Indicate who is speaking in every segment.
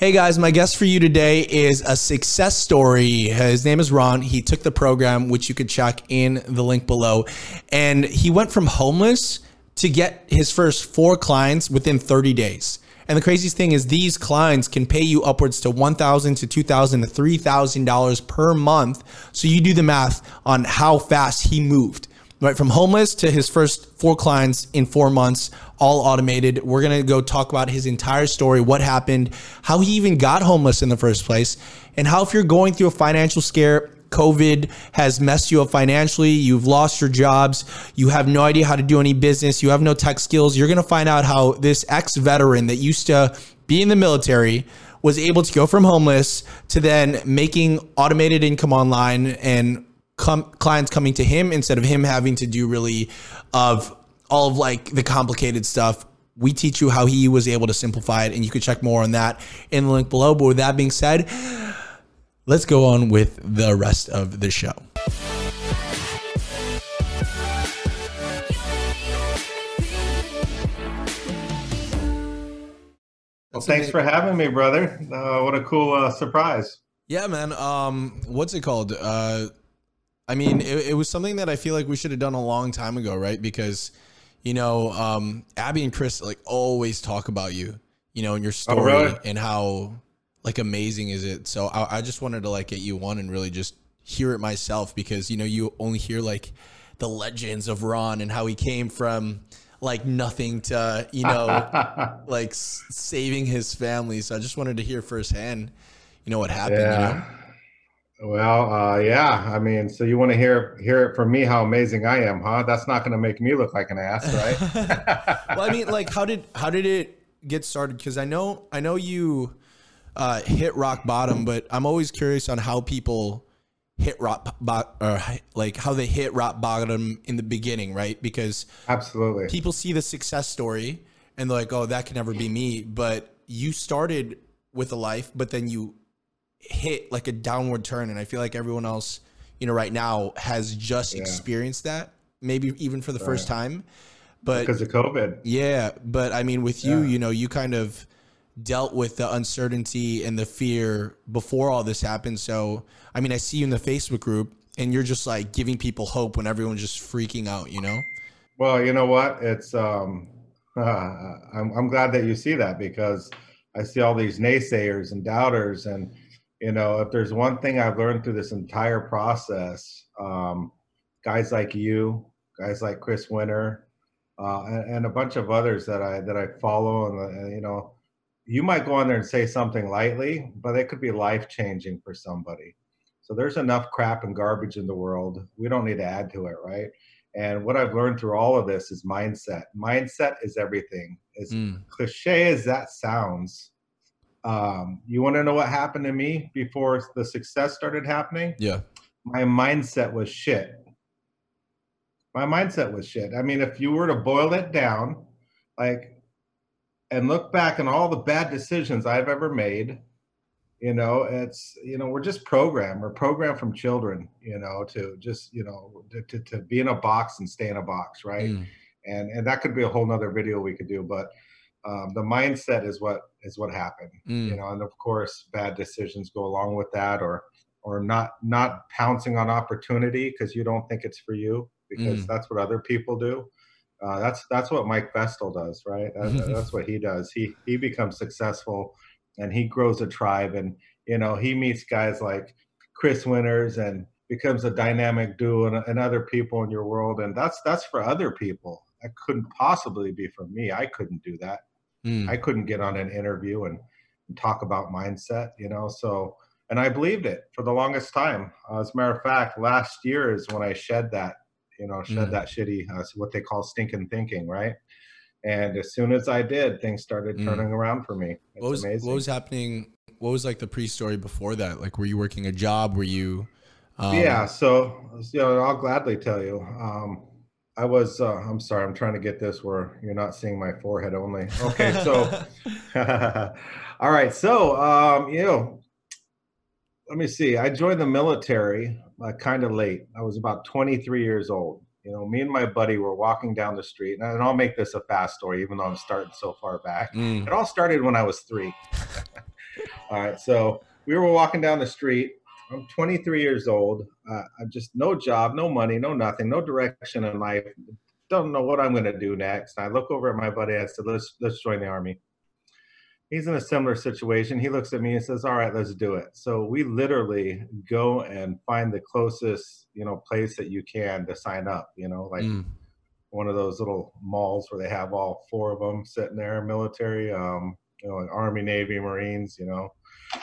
Speaker 1: Hey guys, my guest for you today is a success story. His name is Ron. He took the program, which you could check in the link below, and he went from homeless to get his first four clients within 30 days. And the craziest thing is these clients can pay you upwards to 1,000 to 2,000 to $3,000 per month. So you do the math on how fast he moved right from homeless to his first four clients in four months all automated we're going to go talk about his entire story what happened how he even got homeless in the first place and how if you're going through a financial scare COVID has messed you up financially. You've lost your jobs. You have no idea how to do any business. You have no tech skills. You're going to find out how this ex veteran that used to be in the military was able to go from homeless to then making automated income online and com- clients coming to him instead of him having to do really of all of like the complicated stuff. We teach you how he was able to simplify it, and you can check more on that in the link below. But with that being said, let's go on with the rest of the show.
Speaker 2: Well, thanks for having me, brother. Uh, what a cool uh, surprise.
Speaker 1: Yeah, man. Um, what's it called? Uh, I mean, it, it, was something that I feel like we should have done a long time ago, right? Because, you know, um, Abby and Chris like always talk about you, you know, and your story oh, really? and how like amazing is it. So I, I just wanted to like get you one and really just hear it myself because you know you only hear like the legends of Ron and how he came from like nothing to you know like saving his family. So I just wanted to hear firsthand, you know, what happened. Yeah. You know?
Speaker 2: Well, uh, yeah. I mean, so you want to hear hear it from me how amazing I am, huh? That's not going to make me look like an ass,
Speaker 1: right? well, I mean, like, how did how did it get started? Because I know I know you uh, hit rock bottom, but I'm always curious on how people hit rock bo- or like how they hit rock bottom in the beginning, right? Because
Speaker 2: absolutely,
Speaker 1: people see the success story and they're like, "Oh, that can never be me." But you started with a life, but then you hit like a downward turn and i feel like everyone else you know right now has just yeah. experienced that maybe even for the right. first time but
Speaker 2: because of covid
Speaker 1: yeah but i mean with you you know you kind of dealt with the uncertainty and the fear before all this happened so i mean i see you in the facebook group and you're just like giving people hope when everyone's just freaking out you know
Speaker 2: well you know what it's um uh, I'm, I'm glad that you see that because i see all these naysayers and doubters and you know, if there's one thing I've learned through this entire process, um, guys like you, guys like Chris Winter, uh, and, and, a bunch of others that I that I follow, and, uh, you know, you might go on there and say something lightly, but it could be life changing for somebody. So there's enough crap and garbage in the world. We don't need to add to it, right? And what I've learned through all of this is mindset. Mindset is everything. As mm. cliche as that sounds, um, you want to know what happened to me before the success started happening?
Speaker 1: Yeah.
Speaker 2: My mindset was shit. My mindset was shit. I mean, if you were to boil it down, like, and look back on all the bad decisions I've ever made, you know, it's, you know, we're just programmed. We're programmed from children, you know, to just, you know, to, to, be in a box and stay in a box, right? Mm. And, and that could be a whole nother video we could do, but um, the mindset is what is what happened mm. you know and of course bad decisions go along with that or or not not pouncing on opportunity because you don't think it's for you because mm. that's what other people do. Uh, that's that's what mike Vestil does right? That, that's what he does. He he becomes successful and he grows a tribe and you know he meets guys like chris winters and becomes a dynamic duo and, and other people in your world and that's that's for other people. That couldn't possibly be for me. I couldn't do that Mm. I couldn't get on an interview and, and, talk about mindset, you know. So, and I believed it for the longest time. Uh, as a matter of fact, last year is when I shed that, you know, shed mm. that shitty, uh, what they call stinking thinking, right? And as soon as I did, things started mm. turning around for me.
Speaker 1: It's what was amazing. what was happening? What was like the pre-story before that? Like, were you working a job? Were you?
Speaker 2: Um... Yeah. So, you know, I'll gladly tell you. Um, I was. Uh, I'm sorry. I'm trying to get this where you're not seeing my forehead only. Okay, so, all right. So, um, you know, let me see. I joined the military uh, kind of late. I was about 23 years old. You know, me and my buddy were walking down the street, and I'll make this a fast story, even though I'm starting so far back. Mm. It all started when I was three. All right. So we were walking down the street. I'm 23 years old. Uh, I'm just no job, no money, no nothing, no direction in life. Don't know what I'm going to do next. I look over at my buddy. I said, "Let's let's join the army." He's in a similar situation. He looks at me and says, "All right, let's do it." So we literally go and find the closest, you know, place that you can to sign up. You know, like mm. one of those little malls where they have all four of them sitting there, military, um, you know, like Army, Navy, Marines. You know,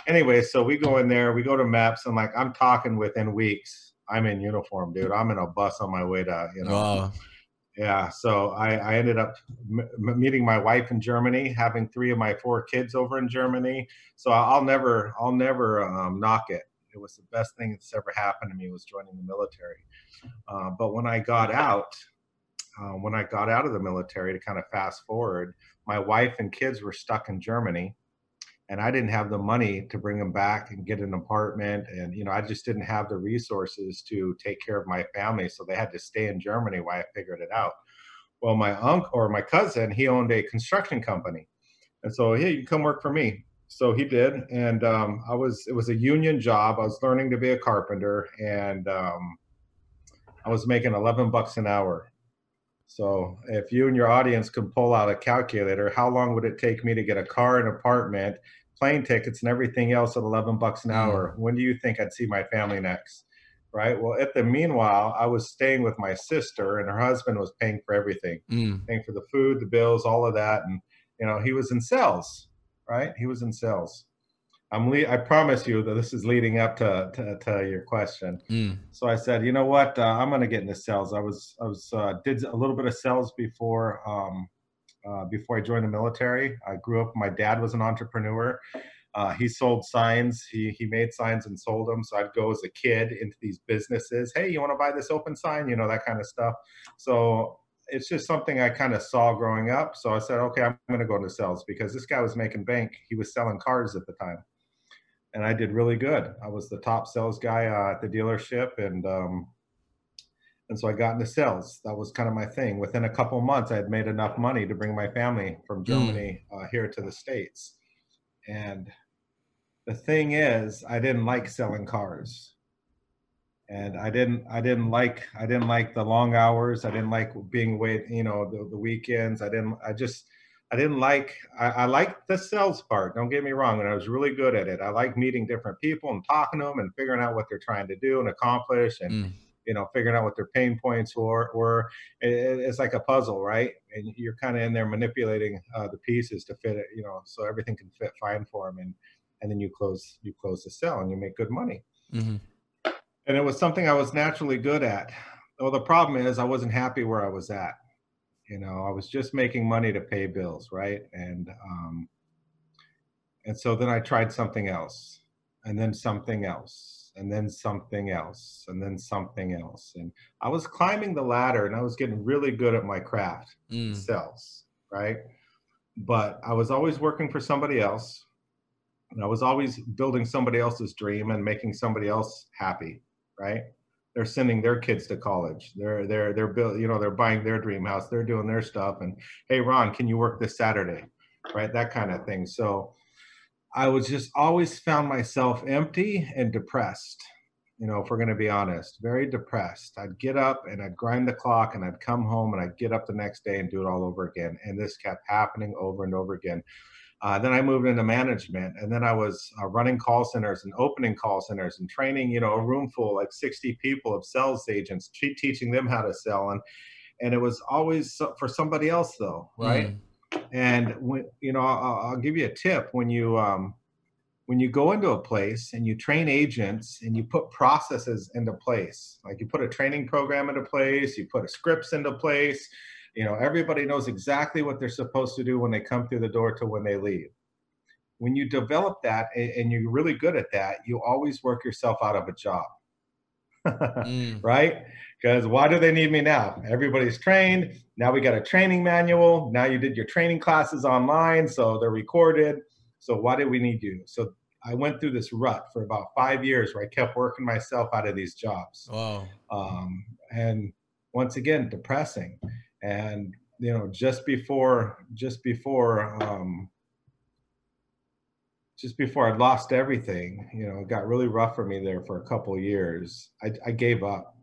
Speaker 2: anyway, so we go in there, we go to MEPS, and like I'm talking within weeks, I'm in uniform, dude. I'm in a bus on my way to, you know. Wow. Yeah, so I, I ended up m- meeting my wife in Germany, having three of my four kids over in Germany. So I'll never, I'll never um, knock it. It was the best thing that's ever happened to me was joining the military. Uh, but when I got out, uh, when I got out of the military, to kind of fast forward, my wife and kids were stuck in Germany and I didn't have the money to bring them back and get an apartment. And, you know, I just didn't have the resources to take care of my family. So they had to stay in Germany while I figured it out. Well, my uncle or my cousin, he owned a construction company. And so, hey, you come work for me. So he did. And um, I was, it was a union job. I was learning to be a carpenter and um, I was making 11 bucks an hour. So if you and your audience can pull out a calculator, how long would it take me to get a car, an apartment, plane tickets, and everything else at 11 bucks an hour? Mm. When do you think I'd see my family next? Right. Well, at the meanwhile, I was staying with my sister, and her husband was paying for everything, mm. paying for the food, the bills, all of that, and you know he was in sales. Right. He was in sales. I'm le- I promise you that this is leading up to to, to your question. Mm. So I said, you know what, uh, I'm going to get into sales. I was I was uh, did a little bit of sales before um, uh, before I joined the military. I grew up. My dad was an entrepreneur. Uh, he sold signs. He he made signs and sold them. So I'd go as a kid into these businesses. Hey, you want to buy this open sign? You know that kind of stuff. So it's just something I kind of saw growing up. So I said, okay, I'm going to go into sales because this guy was making bank. He was selling cars at the time and I did really good. I was the top sales guy uh, at the dealership, and um, and so I got into sales. That was kind of my thing. Within a couple months, I had made enough money to bring my family from hmm. Germany mm. uh, here to the states. And the thing is, I didn't like selling cars, and I didn't I didn't like I didn't like the long hours. I didn't like being wait you know the, the weekends. I didn't I just I didn't like I, I liked the sales part. Don't get me wrong, and I was really good at it. I like meeting different people and talking to them and figuring out what they're trying to do and accomplish, and mm. you know figuring out what their pain points were. Were it, it's like a puzzle, right? And you're kind of in there manipulating uh, the pieces to fit it, you know, so everything can fit fine for them, and and then you close you close the sale and you make good money. Mm-hmm. And it was something I was naturally good at. Well, the problem is I wasn't happy where I was at you know i was just making money to pay bills right? And um and so then i tried something else and then something else and then something else and then something else and i was climbing the ladder and i was getting really good at my craft mm. sales right? But i was always working for somebody else and i was always building somebody else's dream and making somebody else happy right they're sending their kids to college. They're they're they're build, you know they're buying their dream house. They're doing their stuff. And hey, Ron, can you work this Saturday? Right, that kind of thing. So I was just always found myself empty and depressed. You know, if we're going to be honest, very depressed. I'd get up and I'd grind the clock and I'd come home and I'd get up the next day and do it all over again. And this kept happening over and over again. Uh, then I moved into management, and then I was uh, running call centers and opening call centers and training, you know, a room full like 60 people of sales agents, teaching them how to sell, and and it was always for somebody else though, right? Mm. And when you know, I'll, I'll, give you a tip when you um, when you go into a place and you train agents and you put processes into place, like you put a training program into place, you put a scripts into place you know, everybody knows exactly what they're supposed to do when they come through the door to when they leave. When you develop that and you're really good at that, you always work yourself out of a job. mm. Right? Because why do they need me now? Everybody's trained. Now we got a training manual. Now you did your training classes online, so they're recorded. So why do we need you? So I went through this rut for about five years where I kept working myself out of these jobs. Wow. Um, and once again, depressing and you know just before just before um, just before I lost everything, you know, it got really rough for me there for a couple of years. I, I gave up.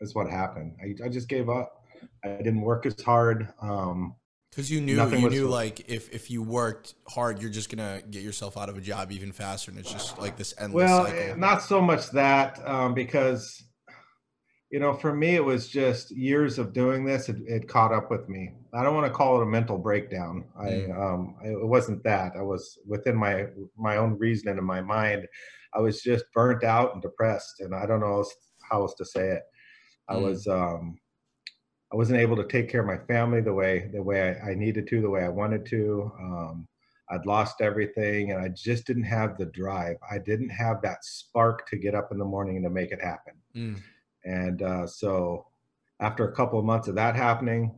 Speaker 2: That's what happened. I, I just gave up. I didn't work as hard. Um,
Speaker 1: because you knew you knew like if if you worked hard, you're just gonna get yourself out of a job even faster, and it's just like this endless.
Speaker 2: Well,
Speaker 1: cycle.
Speaker 2: not so much that um, because you know, for me, it was just years of doing this. It, it caught up with me. I don't want to call it a mental breakdown. I, mm. um, it wasn't that. I was within my my own reasoning in my mind. I was just burnt out and depressed, and I don't know how else to say it. I mm. was, um, I wasn't able to take care of my family the way the way I, I needed to, the way I wanted to. Um, I'd lost everything, and I just didn't have the drive. I didn't have that spark to get up in the morning and to make it happen. Mm and uh, so after a couple of months of that happening,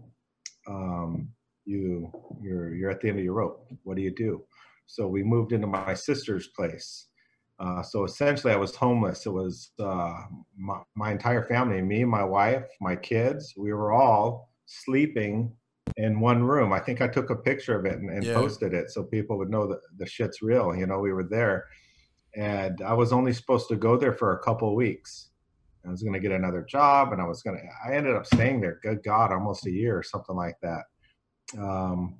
Speaker 2: um, you you're you're at the end of your rope. What do you do? So we moved into my sister's place. Uh, so essentially, I was homeless. It was uh, my, my entire family, me, my wife, my kids. We were all sleeping in one room. I think I took a picture of it and, and yeah. posted it so people would know that the shit's real. You know, we were there, and I was only supposed to go there for a couple weeks. I was going to get another job, and I was going to. I ended up staying there. Good God, almost a year or something like that. Um,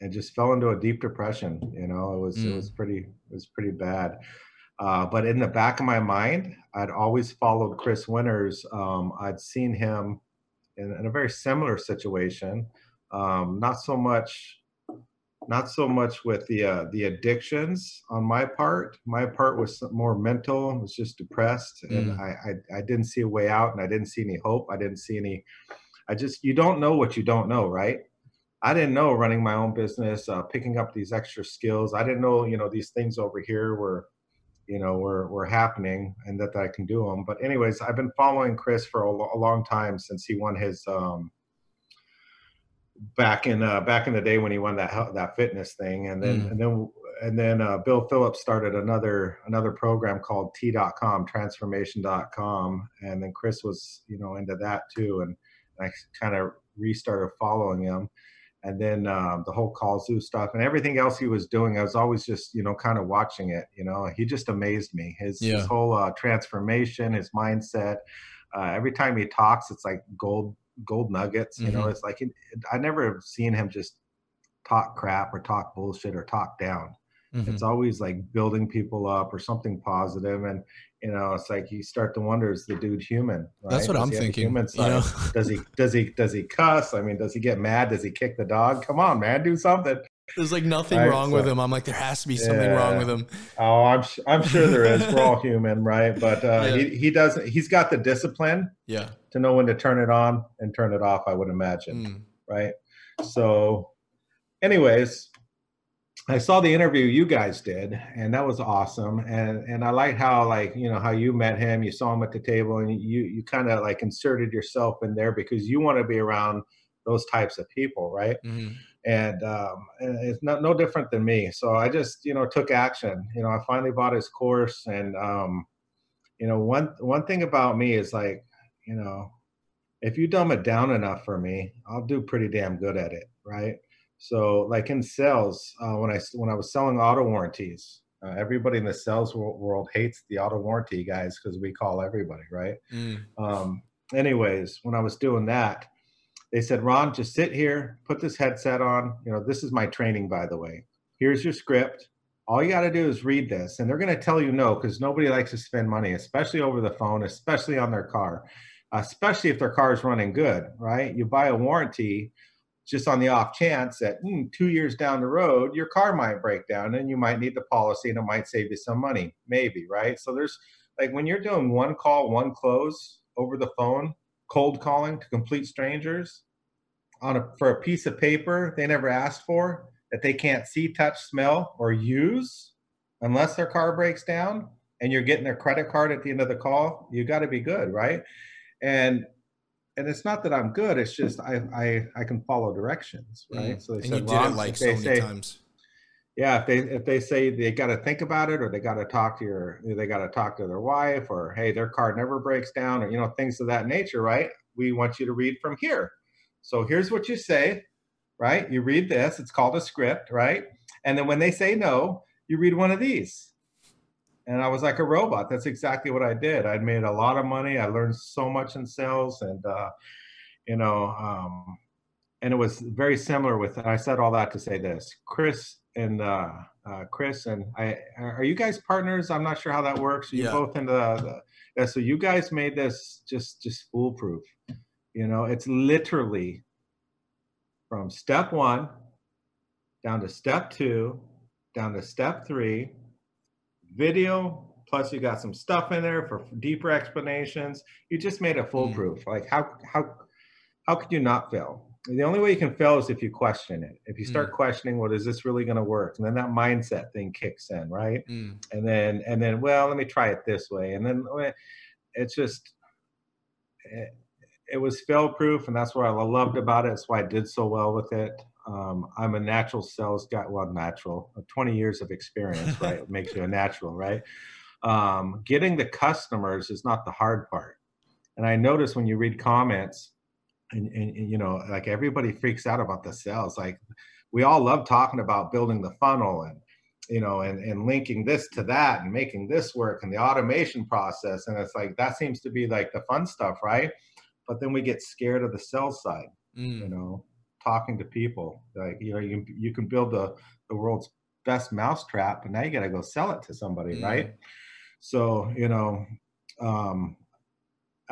Speaker 2: and just fell into a deep depression. You know, it was mm. it was pretty it was pretty bad. Uh, but in the back of my mind, I'd always followed Chris Winters. Um, I'd seen him in, in, a very similar situation. Um, not so much not so much with the uh, the addictions on my part. My part was more mental. I was just depressed, mm. and I, I, I didn't see a way out, and I didn't see any hope. I didn't see any. I just you don't know what you don't know, right? I didn't know running my own business, uh, picking up these extra skills. I didn't know you know these things over here were, you know, were were happening, and that, that I can do them. But anyways, I've been following Chris for a, a long time since he won his. Um, back in uh, back in the day when he won that that fitness thing, and then mm. and then and then uh, Bill Phillips started another another program called T.com Transformation.com, and then Chris was you know into that too, and I kind of restarted following him, and then um, the whole Call Zoo stuff and everything else he was doing, I was always just you know kind of watching it. You know, he just amazed me. His yeah. his whole uh, transformation, his mindset. Uh, every time he talks, it's like gold gold nuggets. You mm-hmm. know, it's like I never have seen him just talk crap or talk bullshit or talk down. Mm-hmm. It's always like building people up or something positive, and you know, it's like you start to wonder: is the dude human?
Speaker 1: Right? That's what does I'm thinking. Human
Speaker 2: side? You know? does he does he does he cuss? I mean, does he get mad? Does he kick the dog? Come on, man, do something.
Speaker 1: There's like nothing right, wrong so, with him. I'm like, there has to be something yeah. wrong with him.
Speaker 2: Oh, I'm I'm sure there is. We're all human, right? But uh, yeah. he he does. He's got the discipline.
Speaker 1: Yeah.
Speaker 2: To know when to turn it on and turn it off. I would imagine. Mm. Right. So, anyways, I saw the interview you guys did, and that was awesome. And and I like how like you know how you met him. You saw him at the table, and you you kind of like inserted yourself in there because you want to be around those types of people, right? Mm-hmm and, um, and it's not no different than me. So I just you know took action. You know, I finally bought his course, and um, you know one one thing about me is like you know if you dumb it down enough for me, I'll do pretty damn good at it, right? So like in sales, uh, when I when I was selling auto warranties, uh, everybody in the sales world hates the auto warranty guys because we call everybody, right? Mm. Um, anyways, when I was doing that, they said, Ron, just sit here, put this headset on. You know, this is my training, by the way. Here's your script. All you got to do is read this. And they're going to tell you no because nobody likes to spend money, especially over the phone, especially on their car, especially if their car is running good, right? You buy a warranty just on the off chance that mm, two years down the road, your car might break down and you might need the policy and it might save you some money, maybe, right? So there's like when you're doing one call, one close over the phone, cold calling to complete strangers on a, for a piece of paper they never asked for that they can't see, touch, smell, or use unless their car breaks down and you're getting their credit card at the end of the call, you got to be good, right? And and it's not that I'm good; it's just I I, I can follow directions, right?
Speaker 1: Mm. So they and said, you did it like so many say, times.
Speaker 2: Yeah, if they if they say they got to think about it, or they got to talk to your, they got to talk to their wife, or hey, their car never breaks down, or you know things of that nature, right? We want you to read from here. So here's what you say, right? You read this, it's called a script, right? And then when they say no, you read one of these. And I was like a robot. That's exactly what I did. I'd made a lot of money. I learned so much in sales and, uh, you know, um, and it was very similar with, I said all that to say this, Chris and, uh, uh, Chris and I, are you guys partners? I'm not sure how that works. Are you
Speaker 1: Yeah.
Speaker 2: both in the, the, yeah, so you guys made this just, just foolproof. You know, it's literally from step one down to step two, down to step three, video, plus you got some stuff in there for deeper explanations. You just made it foolproof. Like how how how could you not fail? The only way you can fail is if you question it. If you start questioning, well, is this really going to work? And then that mindset thing kicks in, right?
Speaker 1: Mm.
Speaker 2: and then and then well let me try it this way and then eh, it's just it, it was fail proof and that's what i loved about it that's why i did so well with it um, i'm a natural sales guy well natural 20 years of experience right it makes you a natural right um, getting the customers is not the hard part and i notice when you read comments and, and, and you know like everybody freaks out about the sales like we all love talking about building the funnel and you know, and, and linking this to that and making this work and the automation process. And it's like, that seems to be like the fun stuff, right? But then we get scared of the sales side, you
Speaker 1: Mm.
Speaker 2: know, talking to people. Like, you know, you, you can build the, the world's best mousetrap, but now you got to go sell it to somebody,
Speaker 1: Mm.
Speaker 2: right? So, you know, um,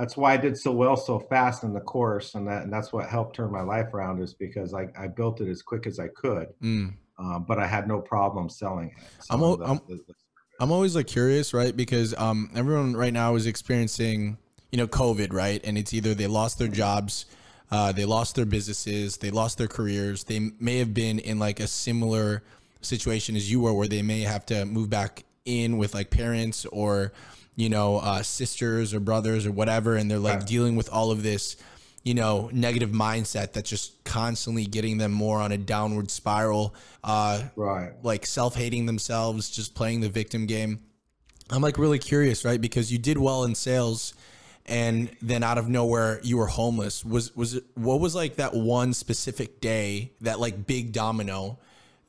Speaker 2: that's why I did so well so fast in the course. And that, and that's what helped turn my life around is because I, I built it as quick as I could
Speaker 1: Mm.
Speaker 2: um, but I had no problem selling it.
Speaker 1: I'm al-
Speaker 2: the-
Speaker 1: I'm-
Speaker 2: the- the-
Speaker 1: I'm always like curious, right? Because um, everyone right now is experiencing, you know, COVID, right? And it's either they lost their jobs, uh, they lost their businesses, they lost their careers. They may have been in like a similar situation as you were, where they may have to move back in with like parents or, you know, uh, sisters or brothers or whatever, and they're like
Speaker 2: Right.
Speaker 1: dealing with all of this, you know, negative mindset that's just constantly getting them more on a downward spiral. Uh,
Speaker 2: right.
Speaker 1: like self-hating themselves, just playing the victim game. I'm like really curious, right? Because you did well in sales and then out of nowhere you were homeless. Was was it what was like that one specific day, that like big domino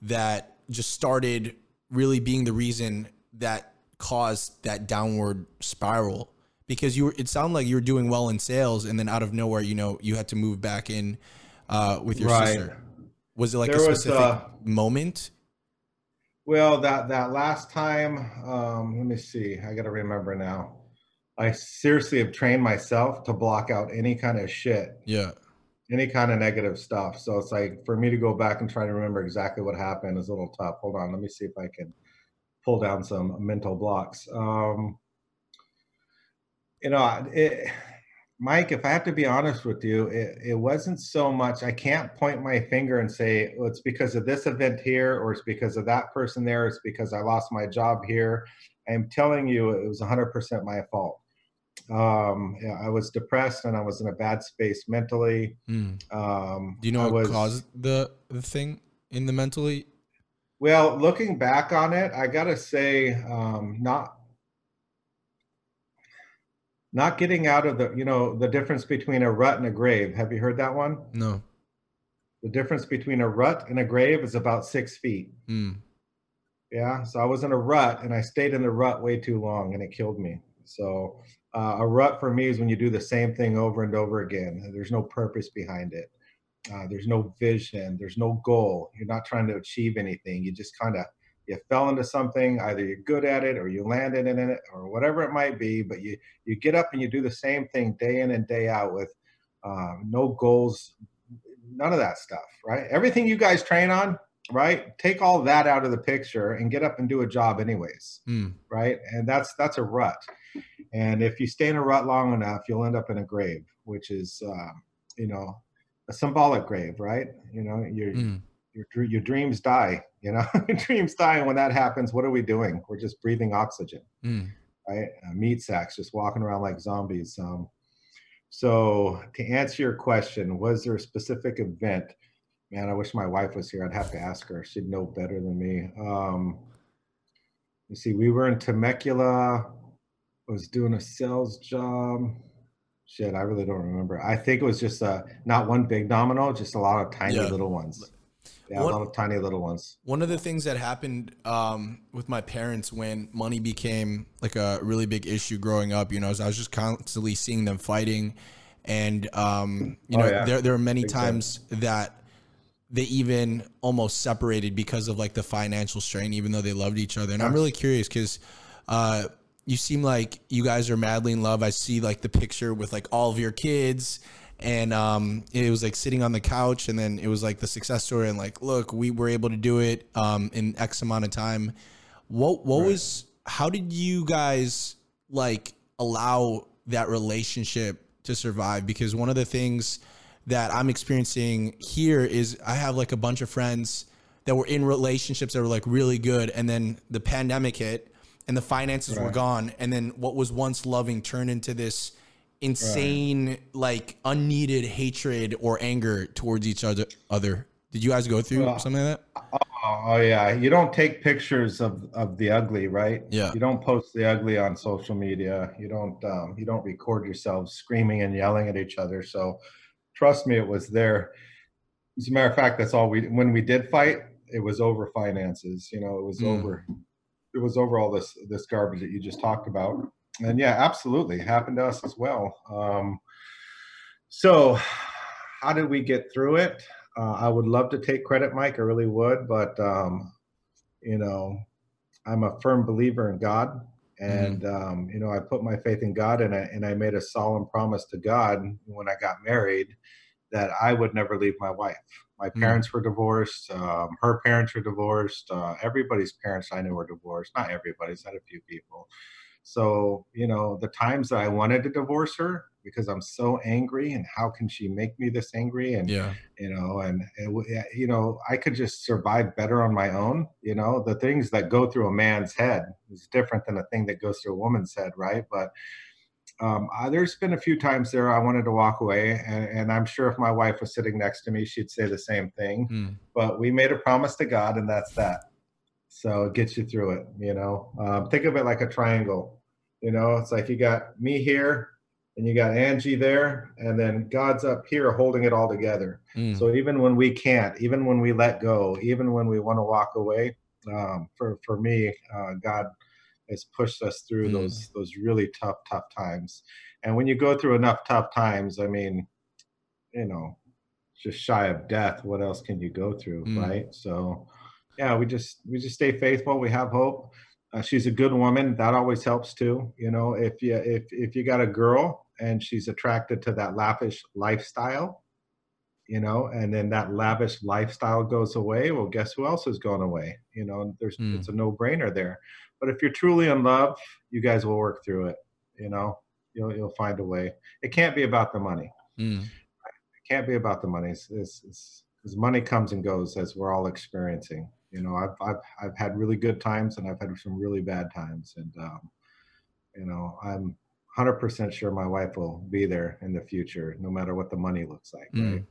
Speaker 1: that just started really being the reason that caused that downward spiral? Because you were it sounded like you were doing well in sales and then out of nowhere, you know, you had to move back in uh with your
Speaker 2: Right.
Speaker 1: sister. Was it like
Speaker 2: There
Speaker 1: a
Speaker 2: was,
Speaker 1: specific
Speaker 2: uh,
Speaker 1: moment?
Speaker 2: Well, that that last time, um, let me see. I got to remember now. I seriously have trained myself to block out any kind of shit,
Speaker 1: Yeah.
Speaker 2: any kind of negative stuff. So it's like for me to go back and try to remember exactly what happened is a little tough. Hold on, let me see if I can pull down some mental blocks. Um, you know, it, Mike, if I have to be honest with you, it, it wasn't so much. I can't point my finger and say, well, it's because of this event here, or it's because of that person there, it's because I lost my job here. I'm telling you, it was 100% my fault. Um, yeah, I was depressed and I was in a bad space mentally.
Speaker 1: Mm.
Speaker 2: Um,
Speaker 1: Do you know
Speaker 2: I
Speaker 1: what
Speaker 2: was,
Speaker 1: caused the the thing in the mentally?
Speaker 2: Well, looking back on it, I gotta say, um, not not getting out of the, you know, the difference between a rut and a grave. Have you heard that one?
Speaker 1: No.
Speaker 2: The difference between a rut and a grave is about six feet.
Speaker 1: Mm.
Speaker 2: Yeah. So I was in a rut and I stayed in the rut way too long and it killed me. So uh, a rut for me is when you do the same thing over and over again. There's no purpose behind it. Uh, there's no vision. There's no goal. You're not trying to achieve anything. You just kind of you fell into something. Either you're good at it or you landed in it or whatever it might be. But you you get up and you do the same thing day in and day out with um, no goals, none of that stuff. Right? Everything you guys train on, right? Take all that out of the picture and get up and do a job anyways
Speaker 1: Mm.
Speaker 2: right? And that's that's a rut. And if you stay in a rut long enough, you'll end up in a grave, which is, uh, you know, a symbolic grave, right? You know, your
Speaker 1: Mm.
Speaker 2: your your dreams die. You know, dreams die, and when that happens, what are we doing? We're just breathing oxygen,
Speaker 1: Mm.
Speaker 2: right? Uh, meat sacks, just walking around like zombies. Um, so to answer your question, was there a specific event? Man, I wish my wife was here. I'd have to ask her. She'd know better than me. Um, you see, we were in Temecula. I Was doing a sales job. Shit, I really don't remember. I think it was just uh, not one big domino, just a lot of tiny
Speaker 1: Yeah.
Speaker 2: little ones. Yeah,
Speaker 1: What-
Speaker 2: a lot of tiny little ones.
Speaker 1: One of the things that happened um, with my parents when money became like a really big issue growing up, you know, is I was just constantly seeing them fighting, and um, you
Speaker 2: Oh,
Speaker 1: know,
Speaker 2: yeah.
Speaker 1: there there were many times that they even almost separated because of like the financial strain, even though they loved each other. And I'm really curious because uh, you seem like you guys are madly in love. I see like the picture with like all of your kids. And um, it was like sitting on the couch, and then it was like the success story, and like, look, we were able to do it um, in X amount of time. What what was? How did you guys like allow that relationship to survive? Because one of the things that I'm experiencing here is I have like a bunch of friends that were in relationships that were like really good, and then the pandemic hit, and the finances were gone, and then what was once loving turned into this insane, like unneeded hatred or anger towards each other. Other, did you guys go through
Speaker 2: Well,
Speaker 1: something like that?
Speaker 2: Oh, oh, yeah, you don't take pictures of of the ugly, right?
Speaker 1: Yeah.
Speaker 2: You don't post the ugly on social media. You don't um, you don't record yourselves screaming and yelling at each other. So, trust me, it was there. As a matter of fact, that's all we. When we did fight, it was over finances. You know, it was
Speaker 1: Mm.
Speaker 2: over. It was over all this this garbage that you just talked about. And yeah, absolutely, happened to us as well. Um, so, how did we get through it? Uh, I would love to take credit, Mike. I really would, but um, you know, I'm a firm believer in God, and um, you know, I put my faith in God, and I and I made a solemn promise to God when I got married that I would never leave my wife. My
Speaker 1: Mm.
Speaker 2: parents were divorced. Um, her parents were divorced. Uh, everybody's parents I knew were divorced. Not everybody's. Had a few people. So, you know, the times that I wanted to divorce her because I'm so angry and how can she make me this angry? And,
Speaker 1: Yeah.
Speaker 2: you know, and, it you know, I could just survive better on my own. You know, the things that go through a man's head is different than the thing that goes through a woman's head, right? But um, I, there's been a few times there I wanted to walk away, and, and I'm sure if my wife was sitting next to me, she'd say the same thing.
Speaker 1: Mm.
Speaker 2: But we made a promise to God, and that's that. So it gets you through it. You know, um, think of it like a triangle. You know, it's like you got me here, and you got Angie there, and then God's up here holding it all together.
Speaker 1: Mm.
Speaker 2: So even when we can't, even when we let go, even when we want to walk away, um, for for me, uh, God has pushed us through
Speaker 1: Mm.
Speaker 2: those those really tough tough times. And when you go through enough tough times, I mean, you know, just shy of death, what else can you go through,
Speaker 1: Mm.
Speaker 2: right? So, yeah, we just we just stay faithful. We have hope. Uh, she's a good woman. That always helps too. You know, if you if if you got a girl and she's attracted to that lavish lifestyle, you know, and then that lavish lifestyle goes away, well, guess who else is going away? You know, there's
Speaker 1: Mm.
Speaker 2: it's a no brainer there. But if you're truly in love, you guys will work through it. You know, you'll you'll find a way. It can't be about the money.
Speaker 1: Mm.
Speaker 2: It can't be about the money. It's, it's, it's, 'cause money comes and goes as we're all experiencing. You know, I've I've I've had really good times and I've had some really bad times, and um, you know, I'm 100% sure my wife will be there in the future, no matter what the money looks like.
Speaker 1: Mm.
Speaker 2: Right?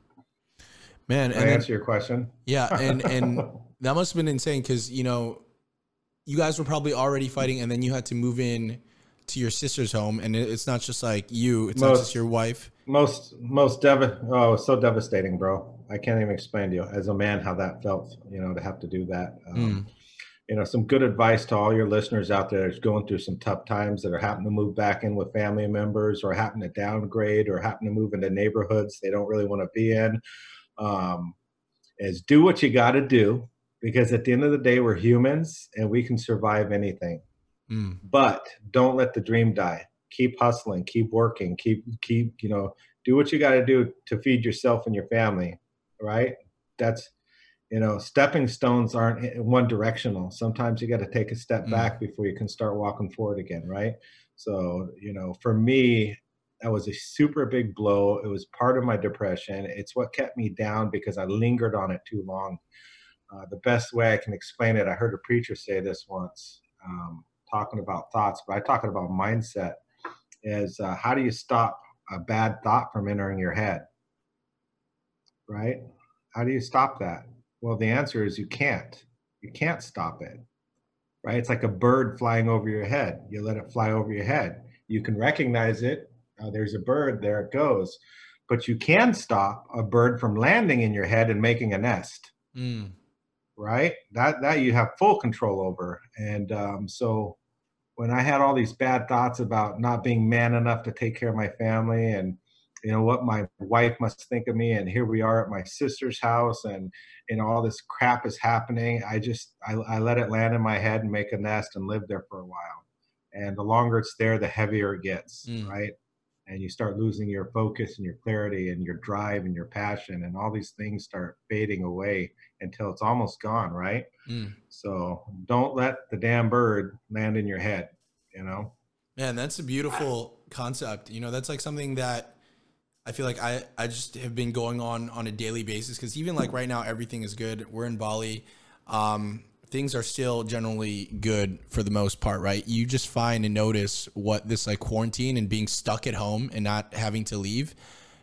Speaker 1: Man,
Speaker 2: Did
Speaker 1: and
Speaker 2: I
Speaker 1: then-
Speaker 2: answer your question?
Speaker 1: yeah, and and that must have been insane because you know, you guys were probably already fighting, and then you had to move in to your sister's home, and it's not just like you; it's not just your wife.
Speaker 2: most most dev oh so devastating bro i can't even explain to you as a man how that felt you know to have to do that um,
Speaker 1: Mm.
Speaker 2: you know some good advice to all your listeners out there that's going through some tough times that are having to move back in with family members or happen to downgrade or happen to move into neighborhoods they don't really want to be in um, is do what you got to do because at the end of the day we're humans and we can survive anything.
Speaker 1: Mm.
Speaker 2: but don't let the dream die. Keep hustling keep working keep keep you know do what you got to do to feed yourself and your family right? That's you know stepping stones aren't one directional sometimes you got to take a step
Speaker 1: Mm.
Speaker 2: back before you can start walking forward again right? So you know for me that was a super big blow. It was part of my depression. It's what kept me down because i lingered on it too long uh, the best way i can explain it i heard a preacher say this once um, talking about thoughts but i talking about mindset is uh, how do you stop a bad thought from entering your head? Right? How do you stop that? Well the answer is you can't. You can't stop it. Right? It's like a bird flying over your head. You let it fly over your head. You can recognize it. Uh, there's a bird. There it goes. But you can stop a bird from landing in your head and making a nest.
Speaker 1: Mm.
Speaker 2: Right? That that you have full control over. And um, so when I had all these bad thoughts about not being man enough to take care of my family and you know what my wife must think of me and here we are at my sister's house and you know all this crap is happening i just I, I let it land in my head and make a nest and live there for a while and the longer it's there the heavier it gets
Speaker 1: Mm.
Speaker 2: right and you start losing your focus and your clarity and your drive and your passion and all these things start fading away until it's almost gone right
Speaker 1: Mm.
Speaker 2: so don't let the damn bird land in your head you know
Speaker 1: Man, that's a beautiful concept. You know, that's like something that I feel like I, I just have been going on on a daily basis because even like right now, everything is good. We're in Bali. Um, things are still generally good for the most part, right? You just find and notice what this like quarantine and being stuck at home and not having to leave.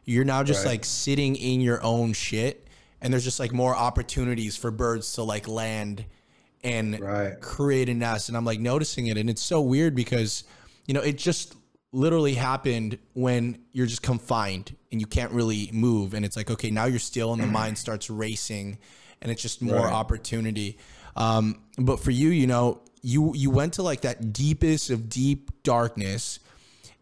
Speaker 1: You're now just
Speaker 2: Right.
Speaker 1: like sitting in your own shit, and there's just like more opportunities for birds to like land and
Speaker 2: right
Speaker 1: create a nest and i'm like noticing it and it's so weird because you know it just literally happened when you're just confined and you can't really move and it's like okay now you're still and the mind starts racing and it's just more
Speaker 2: Right.
Speaker 1: opportunity um, but for you you know you you went to like that deepest of deep darkness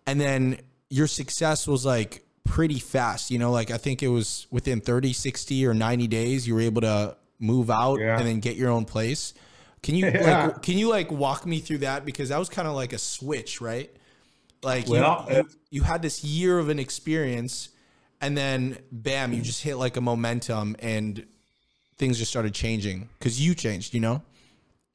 Speaker 1: and then your success was like pretty fast you know like i think it was within 30 60 or 90 days you were able to move out
Speaker 2: Yeah.
Speaker 1: and then get your own place can you
Speaker 2: Yeah.
Speaker 1: like can you like walk me through that because that was kind of like a switch right like
Speaker 2: Well,
Speaker 1: you, you, you had this year of an experience and then bam you just hit like a momentum and things just started changing because you changed you know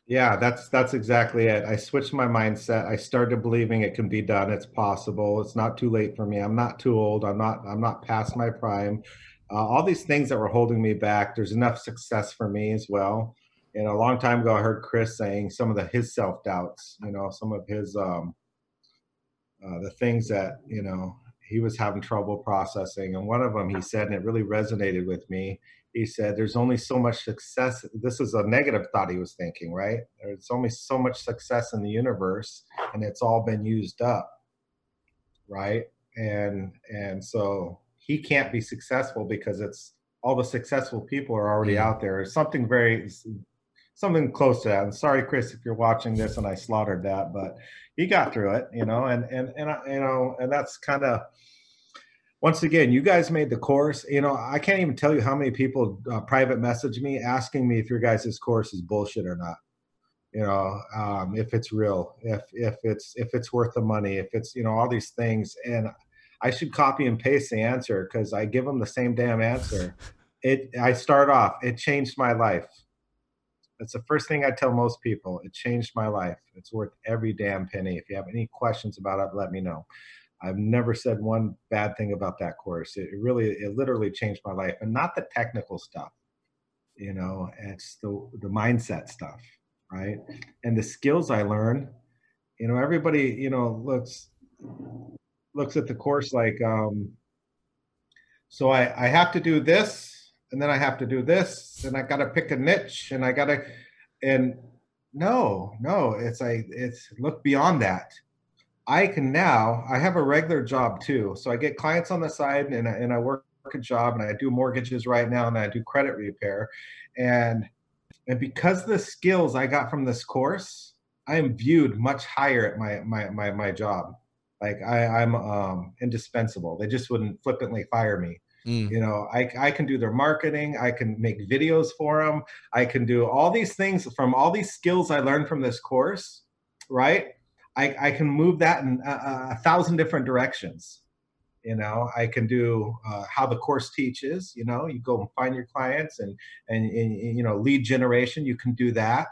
Speaker 2: Yeah, that's that's exactly it. I switched my mindset. I started believing it can be done. It's possible. It's not too late for me. I'm not too old. I'm not I'm not past my prime. Uh, all these things that were holding me back. There's enough success for me as well. You know, a long time ago, I heard Chris saying some of the his self doubts. You know, some of his um, uh, the things that you know he was having trouble processing. And one of them, he said, and it really resonated with me he said there's only so much success. This is a negative thought he was thinking right? There's only so much success in the universe and it's all been used up right? And and so he can't be successful because it's all the successful people are already
Speaker 1: Mm.
Speaker 2: out there. It's something very something close to that. And sorry chris if you're watching this and i slaughtered that but he got through it you know? And and and I, you know and that's kind of once again, you guys made the course. You know, I can't even tell you how many people uh, private message me asking me if your guys' course is bullshit or not. You know, um, if it's real, if if it's if it's worth the money, if it's you know all these things, and I should copy and paste the answer because I give them the same damn answer. It I start off. It changed my life. That's the first thing I tell most people. It changed my life. It's worth every damn penny. If you have any questions about it, let me know. I've never said one bad thing about that course. It really, it literally changed my life, and not the technical stuff. You know, it's the the mindset stuff, right? And the skills I learned. You know, everybody, you know, looks looks at the course like, um, so I I have to do this, and then I have to do this, and I got to pick a niche, and I got to, and no, no, it's like it's look beyond that. I can now, I have a regular job too. So I get clients on the side and I, and I work a job and I do mortgages right now and I do credit repair. And and because the skills I got from this course, I am viewed much higher at my my my, my job. Like I, I'm um, indispensable. They just wouldn't flippantly fire me.
Speaker 1: Mm.
Speaker 2: You know, I, I can do their marketing. I can make videos for them. I can do all these things from all these skills I learned from this course, right? I, I can move that in a, a thousand different directions. You know, I can do uh, how the course teaches. You know, you go and find your clients and, and, and you know lead generation. You can do that,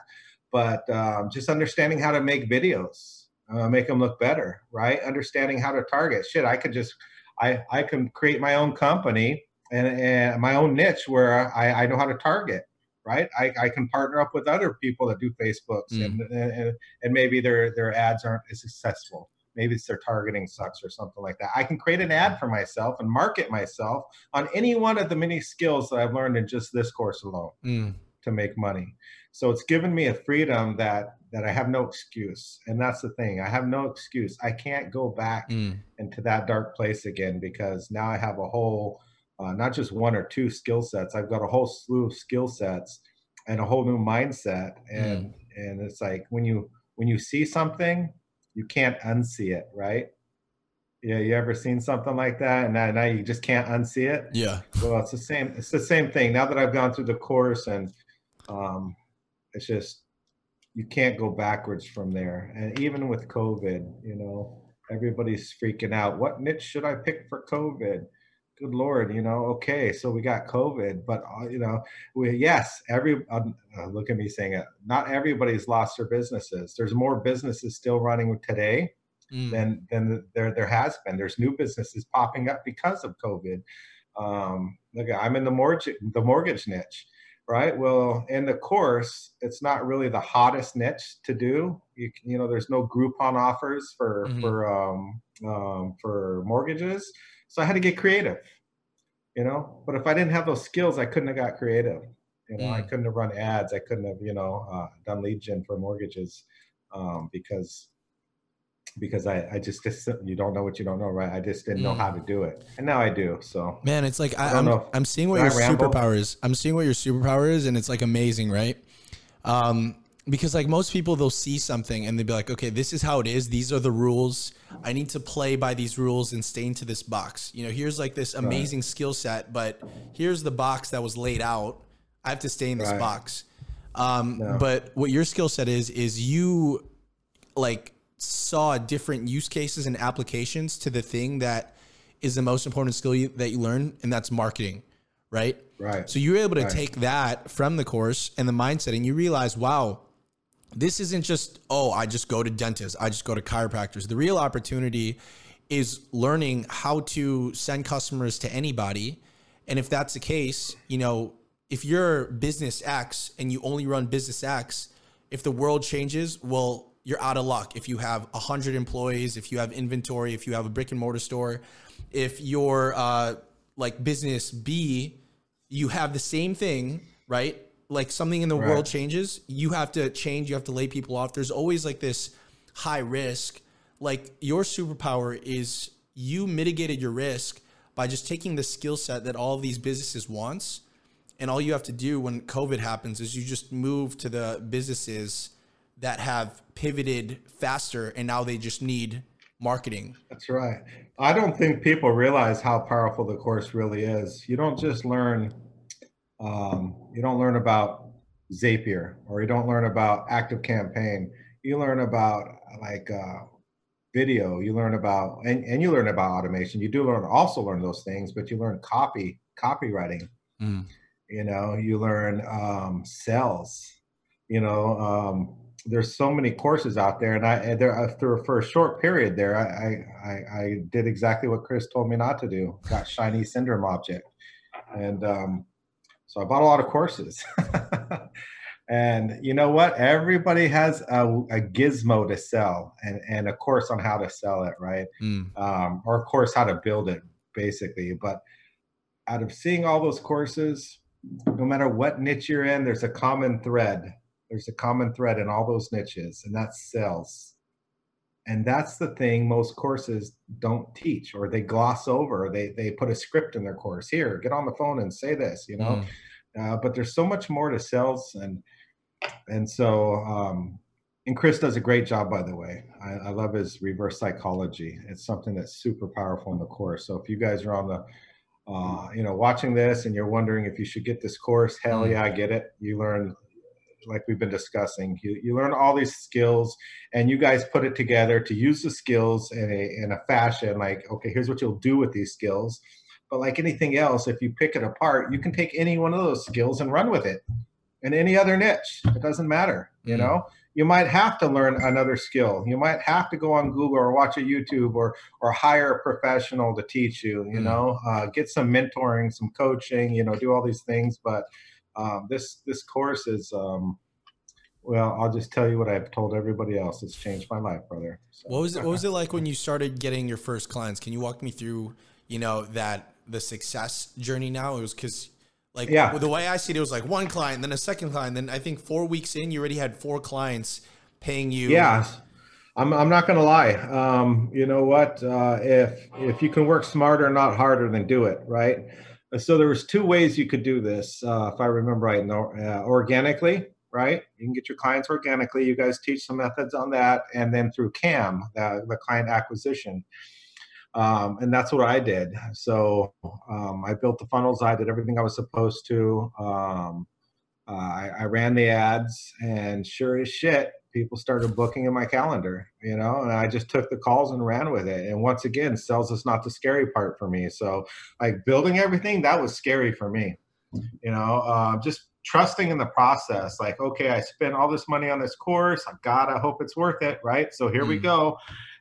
Speaker 2: but um, just understanding how to make videos, uh, make them look better, right? Understanding how to target. Shit, I could just I I can create my own company and, and my own niche where I, I know how to target right? I, I can partner up with other people that do Facebooks
Speaker 1: Mm.
Speaker 2: and, and and maybe their their ads aren't as successful. Maybe it's their targeting sucks or something like that. I can create an ad for myself and market myself on any one of the many skills that I've learned in just this course alone
Speaker 1: Mm.
Speaker 2: to make money. So it's given me a freedom that that I have no excuse. And that's the thing. I have no excuse. I can't go back
Speaker 1: Mm.
Speaker 2: into that dark place again because now I have a whole uh, not just one or two skill sets. I've got a whole slew of skill sets and a whole new mindset. And mm. and it's like when you when you see something, you can't unsee it, right? Yeah, you ever seen something like that, and now, now you just can't unsee it?
Speaker 1: Yeah.
Speaker 2: Well, it's the same. It's the same thing. Now that I've gone through the course, and um, it's just you can't go backwards from there. And even with COVID, you know, everybody's freaking out. What niche should I pick for COVID? Good Lord, you know, okay, so we got COVID, but uh, you know, we yes, every uh, uh, look at me saying it. Not everybody's lost their businesses. There's more businesses still running today mm. than than there there has been. There's new businesses popping up because of COVID. Um, look, I'm in the mortgage the mortgage niche right? Well, in the course, it's not really the hottest niche to do. You, you know, there's no Groupon offers for mm-hmm. for um, um, for mortgages, so I had to get creative. You know, but if I didn't have those skills, I couldn't have got creative. You know, mm. I couldn't have run ads. I couldn't have you know uh, done lead gen for mortgages um, because because I, I just, just you don't know what you don't know, right? I just didn't know how to mm. do it, and now I do. So
Speaker 1: man, it's like I, I am I'm, I'm seeing what your superpower is. I'm seeing what your superpower is, and it's like amazing, right? Um, because like most people, they'll see something and they'll be like, okay, this is how it is. These are the rules. I need to play by these rules and stay into this box. You know, here's like this amazing right. skill set, but here's the box that was laid out. I have to stay in this right. box. Um, no. But what your skill set is, is you like saw different use cases and applications to the thing that is the most important skill you, that you learn, and that's marketing, right?
Speaker 2: Right.
Speaker 1: So you were able to right. take that from the course and the mindset, and you realize, wow, this isn't just oh, I just go to dentists, I just go to chiropractors. The real opportunity is learning how to send customers to anybody, and if that's the case, you know, if you're business X and you only run business X, if the world changes, well, you're out of luck. If you have 100 employees, if you have inventory, if you have a brick and mortar store, if you're uh, like business B, you have the same thing, right? Like something in the right. world changes, you have to change, you have to lay people off. There's always like this high risk. Like your superpower is you mitigated your risk by just taking the skill set that all of these businesses wants. And all you have to do when COVID happens is you just move to the businesses that have pivoted faster and now they just need marketing.
Speaker 2: That's right. I don't think people realize how powerful the course really is. You don't just learn, um, you don't learn about Zapier or you don't learn about Active Campaign. You learn about like uh, video. You learn about and, and you learn about automation. You do learn also learn those things, but you learn copy, copywriting. Mm. You know, you learn um, sales. You know, um, there's so many courses out there, and I there after for a short period there, I, I I did exactly what Chris told me not to do. Got shiny syndrome object, and um, so I bought a lot of courses. and you know what? Everybody has a, a, gizmo to sell, and and a course on how to sell it, right? Mm. Um, or a course how to build it, basically. But out of seeing all those courses, no matter what niche you're in, there's a common thread there's a common thread in all those niches, and that's sales. And that's the thing most courses don't teach, or they gloss over, or they they put a script in their course. Here, get on the phone and say this, you know. Mm. Uh, but there's so much more to sales, and and so um, and Chris does a great job, by the way. I, I, love his reverse psychology. It's something that's super powerful in the course. So if you guys are on the, uh, you know, watching this and you're wondering if you should get this course, hell mm. yeah, I get it. You learn like we've been discussing. You, you learn all these skills and you guys put it together to use the skills in a, in a fashion like, okay, here's what you'll do with these skills. But like anything else, if you pick it apart, you can take any one of those skills and run with it in any other niche. It doesn't matter, you mm-hmm. know? You might have to learn another skill. You might have to go on Google or watch a YouTube or or hire a professional to teach you. You mm. know, uh, get some mentoring, some coaching. You know, do all these things. But um, this this course is um, well i'll just tell you what i've told everybody else. It's changed my life brother.
Speaker 1: So. what was it what was it like when you started getting your first clients? Can you walk me through you know that the success journey now? It was because like yeah. the way i see it it was like one client then a second client then i think four weeks in you already had four clients paying you.
Speaker 2: Yeah. I'm, I'm not gonna lie. Um, you know what? Uh, if if you can work smarter not harder then do it right so there was two ways you could do this, uh, if I remember right. Uh, organically, right? You can get your clients organically. You guys teach some methods on that, and then through CAM, the, the client acquisition. Um, and that's what I did. So um, I built the funnels. I did everything I was supposed to. Um, uh, I, I, ran the ads, and sure as shit, people started booking in my calendar. You know, and I just took the calls and ran with it. And once again, sales is not the scary part for me. So like building everything, that was scary for me. You know, uh, just trusting in the process like okay i spent all this money on this course i gotta hope it's worth it right so here mm. we go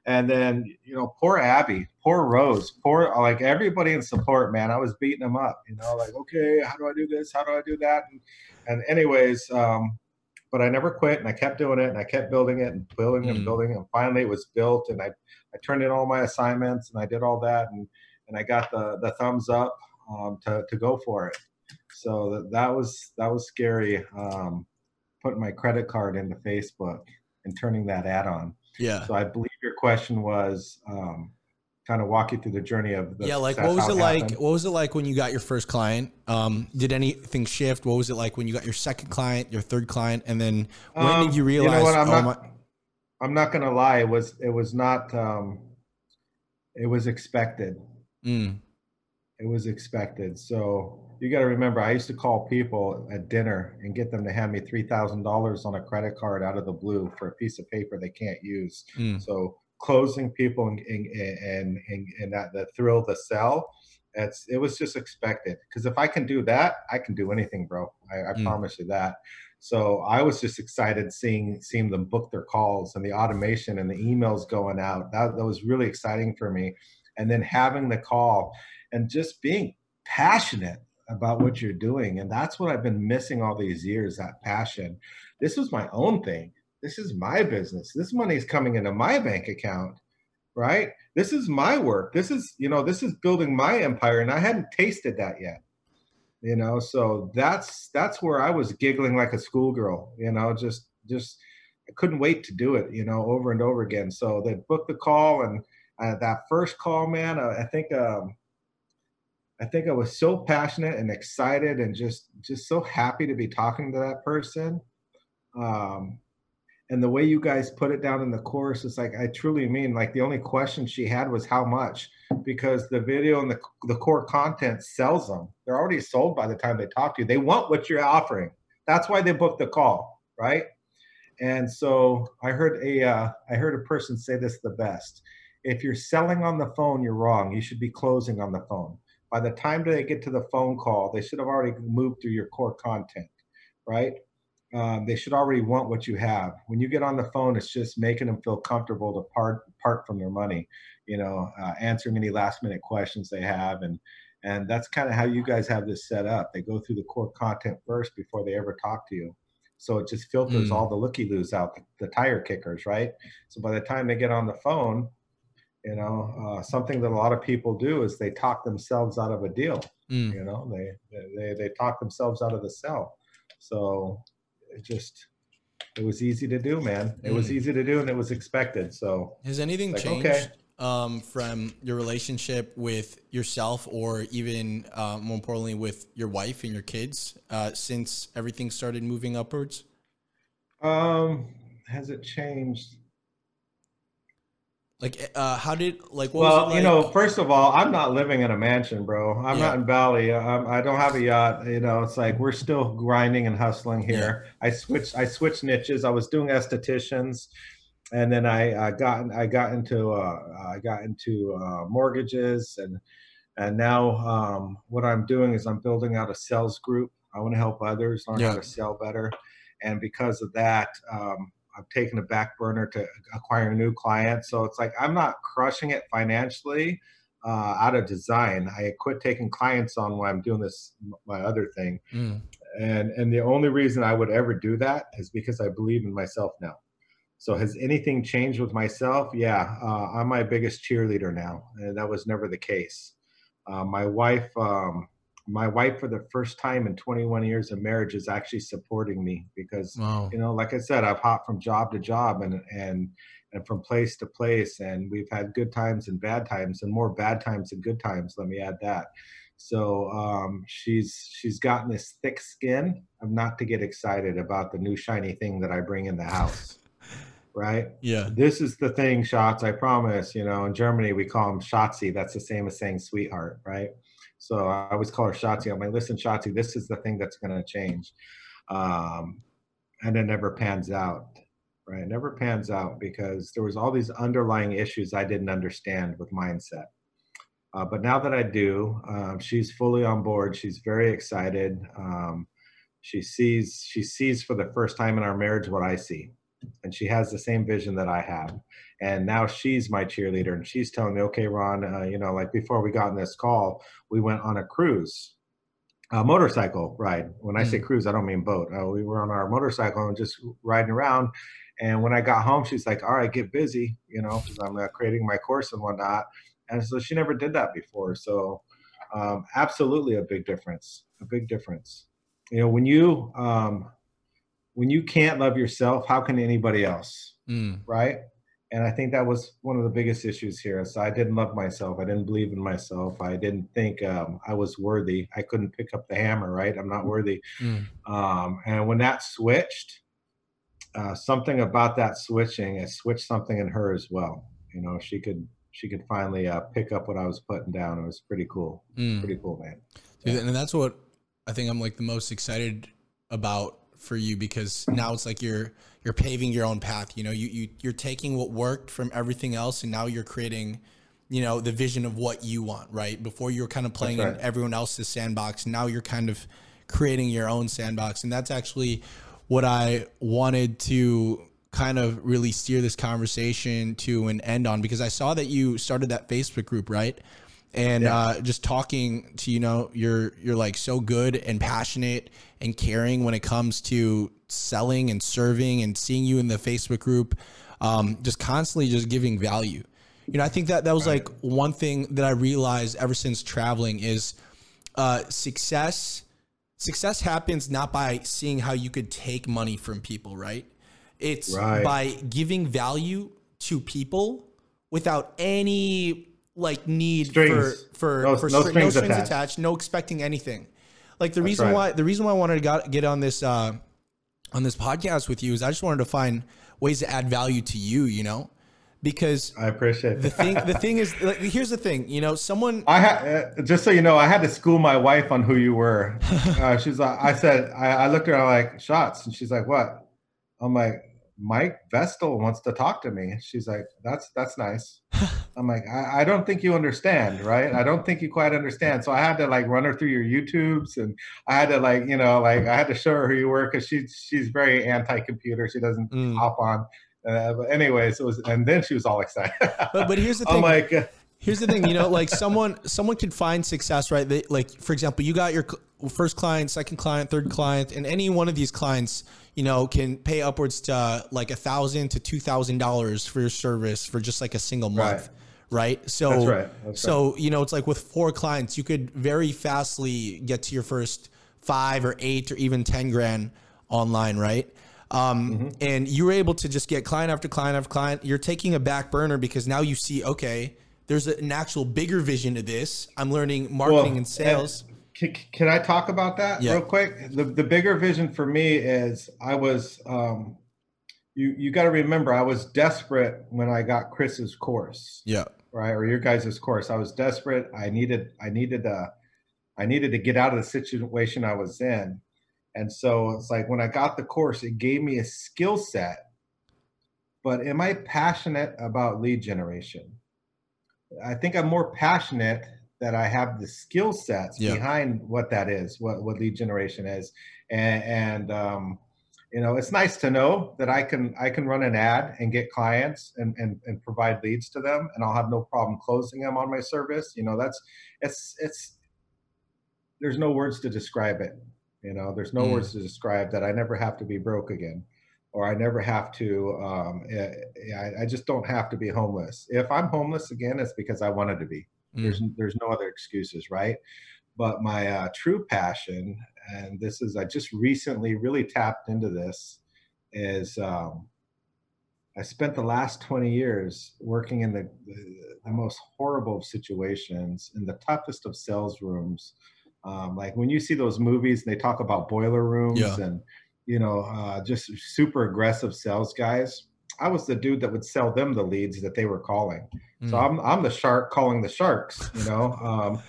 Speaker 2: and then, you know, poor Abby, poor Rose, poor like everybody in support, man. I was beating them up, you know, like, okay, how do I do this? How do I do that? And, and anyways, um, but I never quit and I kept doing it and I kept building it and building mm. and building. And finally it was built and I, I turned in all my assignments and I did all that and, and I got the, the thumbs up um, to, to go for it. So that, that was, that was scary. Um, putting my credit card into Facebook and turning that ad on.
Speaker 1: Yeah.
Speaker 2: So I believe your question was um, kind of walk you through the journey of the
Speaker 1: yeah like what was it, it like what was it like when you got your first client? Um, did anything shift? What was it like when you got your second client your third client and then when um, did you realize you know what,
Speaker 2: I'm, oh, not, my- I'm not gonna lie it was it was not um, it was expected. Mm. it was expected. So you got to remember, I used to call people at dinner and get them to hand me three thousand dollars on a credit card out of the blue for a piece of paper they can't use. Mm. So closing people and and and, and that the thrill, the sell, it's it was just expected. Because if I can do that, I can do anything, bro. I, I mm. promise you that. So I was just excited seeing seeing them book their calls and the automation and the emails going out. That that was really exciting for me. And then having the call and just being passionate about what you're doing. And that's what I've been missing all these years that passion. This was my own thing. This is my business. This money is coming into my bank account, right? This is my work. This is, you know, this is building my empire. And I hadn't tasted that yet. You know, so that's that's where I was giggling like a schoolgirl, you know, just just I couldn't wait to do it, you know, over and over again. So they booked the call and uh, that first call, man, uh, I think um, I think I was so passionate and excited and just just so happy to be talking to that person. Um, and the way you guys put it down in the course is like I truly mean like the only question she had was how much because the video and the the core content sells them. They're already sold by the time they talk to you. They want what you're offering. That's why they booked the call, right? And so I heard a uh, I heard a person say this the best. If you're selling on the phone, you're wrong. You should be closing on the phone by the time they get to the phone call, they should have already moved through your core content, right? Um, they should already want what you have. When you get on the phone, it's just making them feel comfortable to part part from their money, you know, uh, answering any last minute questions they have, and and that's kind of how you guys have this set up. They go through the core content first before they ever talk to you. So it just filters mm. all the looky loos out, the, the tire kickers, right? So by the time they get on the phone, you know uh, something that a lot of people do is they talk themselves out of a deal mm. you know they, they they talk themselves out of the sell so it just it was easy to do man it mm. was easy to do and it was expected so
Speaker 1: has anything like, changed okay. um, from your relationship with yourself or even uh, more importantly with your wife and your kids uh, since everything started moving upwards
Speaker 2: um has it changed
Speaker 1: like, uh, how did like?
Speaker 2: well,
Speaker 1: like?
Speaker 2: you know, first of all, I'm not living in a mansion, bro. I'm yeah. not in Bali. I'm, I do not have a yacht. You know, it's like we're still grinding and hustling here. Yeah. I switched. I switched niches. I was doing estheticians, and then I, I got I got into uh, I got into uh, mortgages, and and now um, what I'm doing is I'm building out a sales group. I want to help others learn yeah. how to sell better, and because of that. Um, I've taken a back burner to acquiring new clients. So it's like I'm not crushing it financially uh, out of design. I quit taking clients on when I'm doing this my other thing, mm. and and the only reason I would ever do that is because I believe in myself now. So has anything changed with myself? Yeah, uh, I'm my biggest cheerleader now, and that was never the case. Uh, my wife. Um, my wife for the first time in 21 years of marriage is actually supporting me because wow. you know like i said i've hopped from job to job and and and from place to place and we've had good times and bad times and more bad times than good times let me add that So um, she's she's gotten this thick skin of not to get excited about the new shiny thing that I bring in the house. right?
Speaker 1: Yeah.
Speaker 2: This is the thing, shots. I promise. You know, in Germany we call them Schatzi. That's the same as saying sweetheart, right? So I always call her Schatzi. I'm like, listen, Schatzi, this is the thing that's going to change. Um, and it never pans out, right? It never pans out because there was all these underlying issues I didn't understand with mindset. Uh, but now that I do, um, she's fully on board. She's very excited. Um, she sees she sees for the first time in our marriage what I see, and she has the same vision that I have. And now she's my cheerleader, and she's telling me, "Okay, Ron, uh, you know, like before we got in this call, we went on a cruise, a motorcycle ride. When I say mm. cruise, I don't mean boat. Uh, we were on our motorcycle and just riding around." And when I got home, she's like, "All right, get busy, you know, because I'm uh, creating my course and whatnot." and so she never did that before so um, absolutely a big difference a big difference you know when you um, when you can't love yourself how can anybody else mm. right and i think that was one of the biggest issues here so i didn't love myself i didn't believe in myself i didn't think um, i was worthy i couldn't pick up the hammer right i'm not worthy mm. um, and when that switched uh, something about that switching it switched something in her as well you know she could she could finally uh, pick up what I was putting down. It was pretty cool. Mm. Pretty cool, man.
Speaker 1: Yeah. And that's what I think I'm like the most excited about for you because now it's like you're you're paving your own path. You know, you you you're taking what worked from everything else, and now you're creating, you know, the vision of what you want. Right before you were kind of playing right. in everyone else's sandbox. Now you're kind of creating your own sandbox, and that's actually what I wanted to kind of really steer this conversation to an end on because I saw that you started that Facebook group, right? And yeah. uh, just talking to you know you're you're like so good and passionate and caring when it comes to selling and serving and seeing you in the Facebook group, um, just constantly just giving value. You know, I think that that was like one thing that I realized ever since traveling is uh, success. Success happens not by seeing how you could take money from people, right? It's right. by giving value to people without any like need strings. for for,
Speaker 2: no,
Speaker 1: for
Speaker 2: no, stri- strings,
Speaker 1: no strings attached. attached. no expecting anything. Like the That's reason right. why the reason why I wanted to got, get on this uh, on this podcast with you is I just wanted to find ways to add value to you. You know, because
Speaker 2: I appreciate
Speaker 1: the thing. The thing is, like, here's the thing. You know, someone.
Speaker 2: I had uh, just so you know, I had to school my wife on who you were. Uh, she's like, I said, I, I looked at her like shots, and she's like, "What?" I'm like, Mike Vestil wants to talk to me. She's like, that's that's nice. I'm like, I, I, don't think you understand, right? I don't think you quite understand. So I had to like run her through your YouTubes, and I had to like, you know, like I had to show her who you were because she's she's very anti-computer. She doesn't mm. hop on. Uh, but anyways, it was, and then she was all excited.
Speaker 1: but but here's the thing. I'm like. Here's the thing, you know, like someone someone can find success, right? They, like for example, you got your first client, second client, third client, and any one of these clients, you know, can pay upwards to like a thousand to two thousand dollars for your service for just like a single month. Right. right? So,
Speaker 2: That's right. That's
Speaker 1: so, right. you know, it's like with four clients, you could very fastly get to your first five or eight or even 10 grand online. Right. Um, mm-hmm. and you were able to just get client after client after client. You're taking a back burner because now you see, okay, there's an actual bigger vision to this. I'm learning marketing well, and sales.
Speaker 2: And- can, can I talk about that yeah. real quick? The the bigger vision for me is I was um, you you got to remember I was desperate when I got Chris's course.
Speaker 1: Yeah.
Speaker 2: Right or your guys' course. I was desperate. I needed I needed to I needed to get out of the situation I was in. And so it's like when I got the course, it gave me a skill set. But am I passionate about lead generation? I think I'm more passionate that I have the skill sets yeah. behind what that is, what what lead generation is, and, and um, you know, it's nice to know that I can I can run an ad and get clients and, and and provide leads to them, and I'll have no problem closing them on my service. You know, that's it's it's there's no words to describe it. You know, there's no mm. words to describe that I never have to be broke again or I never have to. Um, eh, I, I, just don't have to be homeless. If I'm homeless again, it's because I wanted to be. Mm. There's there's no other excuses, right? But my uh, true passion, and this is I just recently really tapped into this, is um, I spent the last 20 years working in the, the, the most horrible of situations in the toughest of sales rooms. Um, like when you see those movies and they talk about boiler rooms
Speaker 1: Yeah.
Speaker 2: and you know uh, just super aggressive sales guys. I was the dude that would sell them the leads that they were calling. So
Speaker 1: Mm.
Speaker 2: I'm I'm the shark calling the sharks. You know, um,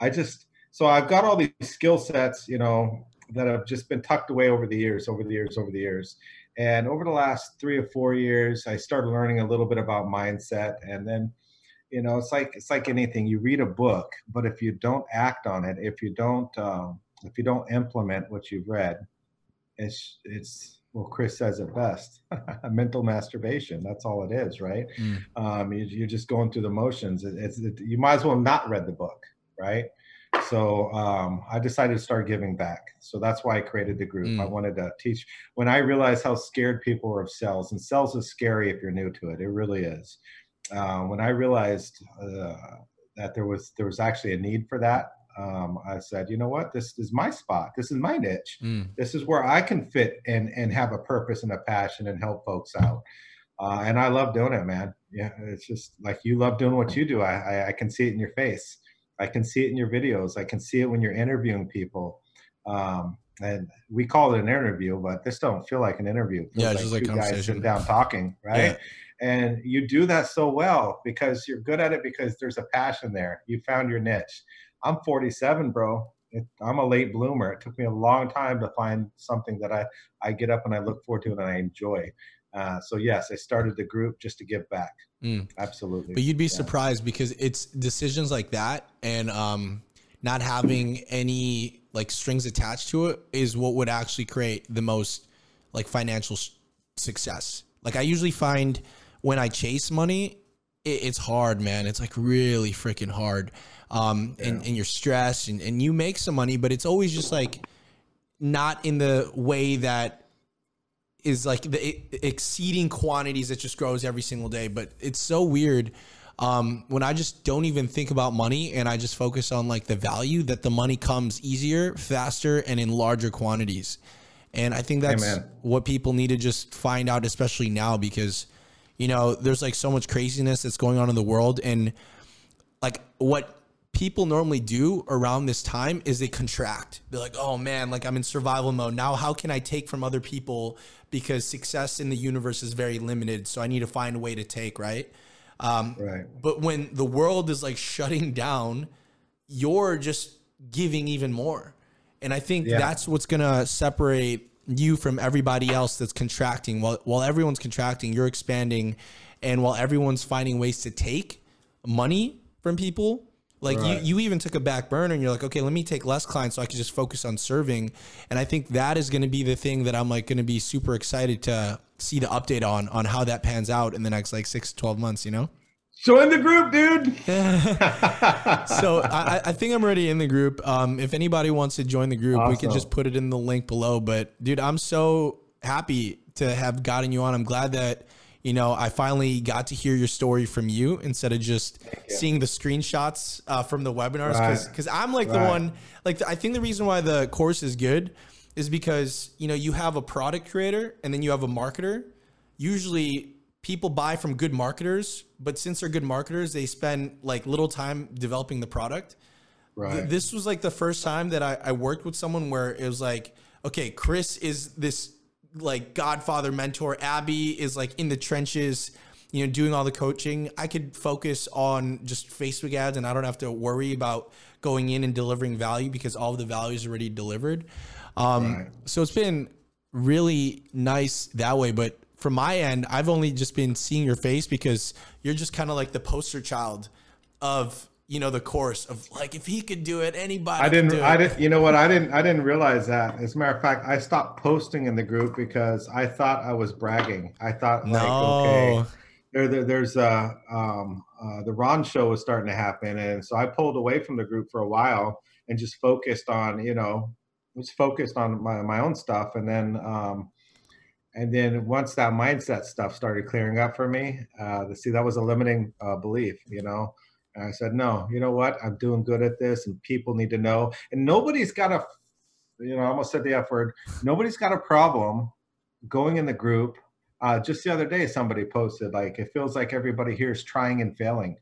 Speaker 2: I just so I've got all these skill sets. You know that have just been tucked away over the years, over the years, over the years. And over the last three or four years, I started learning a little bit about mindset. And then, you know, it's like it's like anything. You read a book, but if you don't act on it, if you don't um, if you don't implement what you've read, it's it's well, Chris says it best: mental masturbation. That's all it is, right?
Speaker 1: Mm.
Speaker 2: Um, you, you're just going through the motions. It, it's it, you might as well not read the book, right? So um, I decided to start giving back. So that's why I created the group.
Speaker 1: Mm.
Speaker 2: I wanted to teach. When I realized how scared people were of cells and cells is scary if you're new to it. It really is. Uh, when I realized uh, that there was there was actually a need for that, um, I said, you know what, this is my spot. This is my niche.
Speaker 1: Mm.
Speaker 2: This is where I can fit and and have a purpose and a passion and help folks out. Uh, and I love doing it, man. Yeah, it's just like you love doing what you do. I, I I can see it in your face. I can see it in your videos. I can see it when you're interviewing people. Um, and we call it an interview, but this don't feel like an interview. It
Speaker 1: Yeah, it's just like
Speaker 2: guys sitting down talking, right? And you do that so well because you're good at it because there's a passion there. You found your niche. I'm 47, bro. It, I'm a late bloomer. It took me a long time to find something that I, I get up and I look forward to and I enjoy. Uh, so yes, I started the group just to give back.
Speaker 1: Mm.
Speaker 2: Absolutely.
Speaker 1: But you'd be
Speaker 2: Yeah.
Speaker 1: surprised because it's decisions like that and um, not having any like strings attached to it is what would actually create the most like financial success. Like I usually find when I chase money, it's hard, man. It's like really freaking hard. Um, and, and you're stressed and, and you make some money, but it's always just like not in the way that is like the exceeding quantities that just grows every single day. But it's so weird um, when I just don't even think about money and I just focus on like the value that the money comes easier, faster, and in larger quantities. And I think that's
Speaker 2: Amen.
Speaker 1: what people need to just find out, especially now, because you know there's like so much craziness that's going on in the world, and like what people normally do around this time is they contract. They're like, oh man, like I'm in survival mode. Now, how can I take from other people? Because success in the universe is very limited. So I need to find a way to take, right? Um,
Speaker 2: right.
Speaker 1: but when the world is like shutting down, you're just giving even more. And I think
Speaker 2: Yeah.
Speaker 1: that's what's going to separate you from everybody else that's contracting. While, while everyone's contracting, you're expanding. And while everyone's finding ways to take money from people, like
Speaker 2: Right.
Speaker 1: you, you even took a back burner and you're like, okay, let me take less clients so I can just focus on serving. And I think that is going to be the thing that I'm like going to be super excited to see the update on, on how that pans out in the next like six to 12 months, you know?
Speaker 2: Join the group, dude.
Speaker 1: so I, I think I'm already in the group. Um, if anybody wants to join the group, we can just put it in the link below. But dude, I'm so happy to have gotten you on. I'm glad that you know I finally got to hear your story from you instead of just seeing the screenshots uh, from the webinars.
Speaker 2: Right.
Speaker 1: Because I'm like the one. Like I think the reason why the course is good is because you know you have a product creator and then you have a marketer. Usually people buy from good marketers, but since they're good marketers, they spend like little time developing the product.
Speaker 2: Right.
Speaker 1: This was like the first time that I, I worked with someone where it was like, okay, Chris is this like godfather mentor. Abby is like in the trenches, you know, doing all the coaching. I could focus on just Facebook ads and I don't have to worry about going in and delivering value because all of the value is already delivered. Um,
Speaker 2: Right.
Speaker 1: So it's been really nice that way. But from my end, I've only just been seeing your face because you're just kind of like the poster child of you know the course of like if he could do it, anybody.
Speaker 2: I didn't. I didn't. You know what? I didn't. I didn't realize that. As a matter of fact, I stopped posting in the group because I thought I was bragging. I thought like, okay,
Speaker 1: No.
Speaker 2: there, there there's uh, um, uh, the Ron show was starting to happen, and so I pulled away from the group for a while and just focused on you know, was focused on my my own stuff, and then um, and then once that mindset stuff started clearing up for me, uh, see that was a limiting uh, belief, you know. And I said, no, you know what? I'm doing good at this, and people need to know. And nobody's got a, you know, I almost said the F word. Nobody's got a problem going in the group. Uh, just the other day, somebody posted like, it feels like everybody here is trying and failing.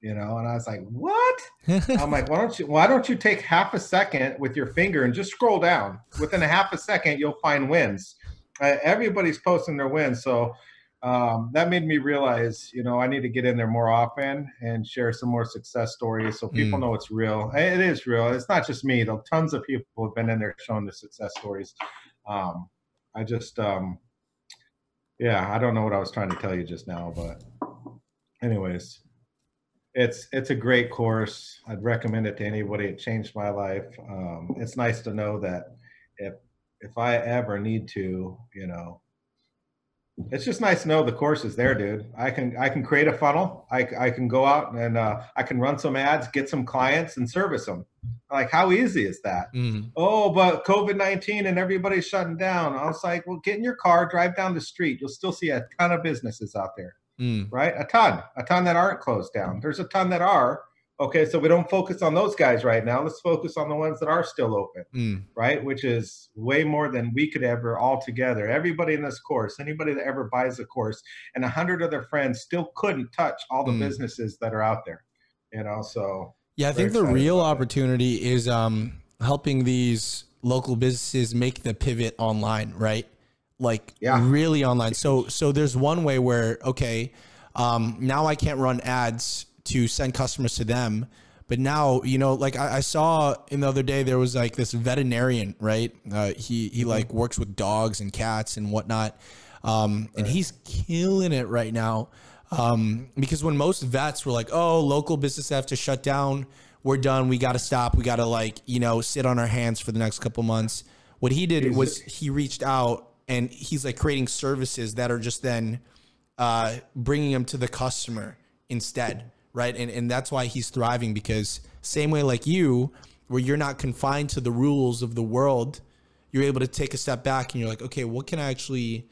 Speaker 2: you know, and I was like, what? I'm like, why don't you why don't you take half a second with your finger and just scroll down? Within a half a second, you'll find wins. Uh, everybody's posting their wins, so um, that made me realize, you know, I need to get in there more often and share some more success stories so people mm. know it's real. It is real. It's not just me. Though tons of people have been in there showing the success stories. Um, I just, um, yeah, I don't know what I was trying to tell you just now, but anyways, it's it's a great course. I'd recommend it to anybody. It changed my life. Um, it's nice to know that if if I ever need to, you know, it's just nice to know the course is there, dude. I can I can create a funnel. I, I can go out and uh, I can run some ads, get some clients, and service them. Like how easy is that? Mm. Oh, but COVID nineteen and everybody's shutting down. I was like, well, get in your car, drive down the street. You'll still see a ton of businesses out there, mm. right? A ton, a ton that aren't closed down. There's a ton that are, Okay, so we don't focus on those guys right now. Let's focus on the ones that are still open, mm. right? Which is way more than we could ever all together. Everybody in this course, anybody that ever buys a course, and a hundred other friends still couldn't touch all the mm. businesses that are out there. You know, so
Speaker 1: yeah, I think the real opportunity it. is um, helping these local businesses make the pivot online, right? Like yeah. really online. So so there's one way where okay, um, now I can't run ads to send customers to them. But now, you know, like I, I saw in the other day, there was like this veterinarian, right? Uh, he he mm-hmm. like works with dogs and cats and whatnot, um, and he's killing it right now. Um, because when most vets were like, "Oh, local business have to shut down," we're done. We got to stop. We got to like you know sit on our hands for the next couple months. What he did was he reached out and he's like creating services that are just then uh, bringing them to the customer instead right? And and that's why he's thriving because same way like you, where you're not confined to the rules of the world, you're able to take a step back and you're like, okay, what can I actually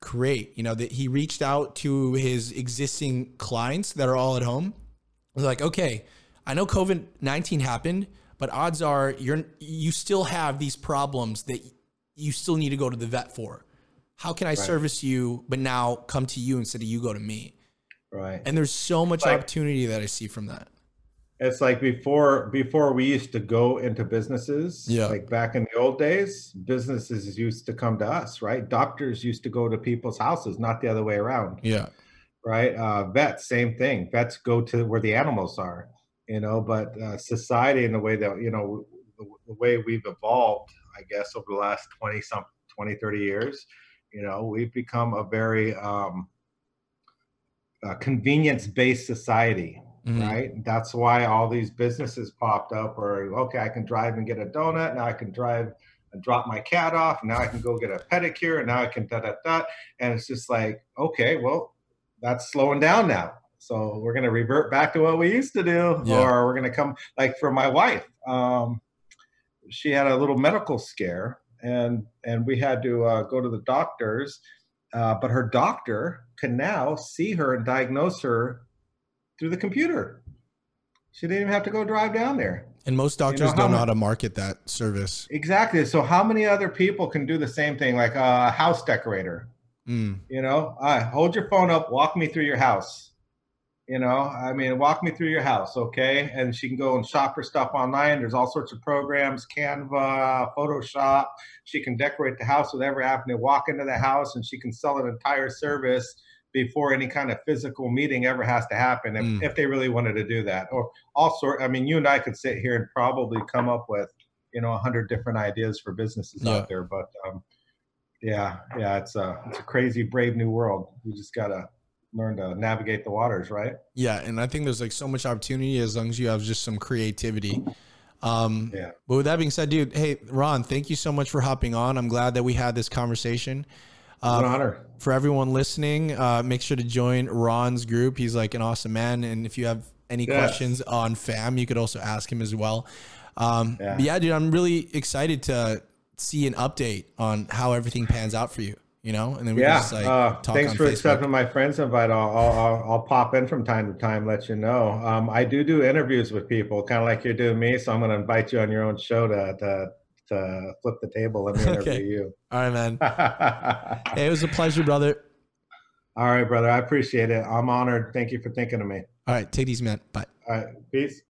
Speaker 1: create? You know, that he reached out to his existing clients that are all at home. They're like, okay, I know COVID nineteen happened, but odds are you're you still have these problems that you still need to go to the vet for. How can I right. service you, but now come to you instead of you go to me?
Speaker 2: Right.
Speaker 1: And there's so much like, opportunity that I see from that.
Speaker 2: It's like before before we used to go into businesses. Yeah. Like back in the old days, businesses used to come to us, right? Doctors used to go to people's houses, not the other way around.
Speaker 1: Yeah.
Speaker 2: Right. Uh, vets, same thing. Vets go to where the animals are, you know, but uh, society and the way that, you know, the, the way we've evolved, I guess, over the last 20 some 20, 30 years, you know, we've become a very um, a convenience-based society, mm-hmm. right? That's why all these businesses popped up. Or okay, I can drive and get a donut. Now I can drive and drop my cat off. Now I can go get a pedicure. And now I can da da da. And it's just like, okay, well, that's slowing down now. So we're gonna revert back to what we used to do, yeah. or we're gonna come like for my wife. Um, she had a little medical scare, and and we had to uh, go to the doctors uh, but her doctor can now see her and diagnose her through the computer. She didn't even have to go drive down there.
Speaker 1: And most doctors you know, don't know how to market that service.
Speaker 2: Exactly. So how many other people can do the same thing, like a house decorator? Mm. You know, uh, hold your phone up, walk me through your house you know i mean walk me through your house okay and she can go and shop her stuff online there's all sorts of programs canva photoshop she can decorate the house with every app and they walk into the house and she can sell an entire service before any kind of physical meeting ever has to happen if, mm. if they really wanted to do that or all sort i mean you and i could sit here and probably come up with you know a hundred different ideas for businesses yeah. out there but um, yeah yeah it's a it's a crazy brave new world we just gotta learn to navigate the waters, right?
Speaker 1: Yeah, and I think there's like so much opportunity as long as you have just some creativity. Um, yeah. But with that being said, dude, hey Ron, thank you so much for hopping on. I'm glad that we had this conversation.
Speaker 2: An honor
Speaker 1: for everyone listening. Uh, make sure to join Ron's group. He's like an awesome man, and if you have any questions on FAM, you could also ask him as well. Um, yeah. yeah, dude, I'm really excited to see an update on how everything pans out for you you know, and then we
Speaker 2: yeah. Just, like, uh, thanks for Facebook. accepting my friend's invite. I'll, I'll, I'll, pop in from time to time, let you know. Um, I do do interviews with people, kind of like you're doing me. So I'm going to invite you on your own show to, to, to flip the table. Let me interview okay. you.
Speaker 1: All right, man. hey, it was a pleasure, brother.
Speaker 2: All right, brother. I appreciate it. I'm honored. Thank you for thinking of me.
Speaker 1: All right. Take these, man. Bye.
Speaker 2: All right. Peace.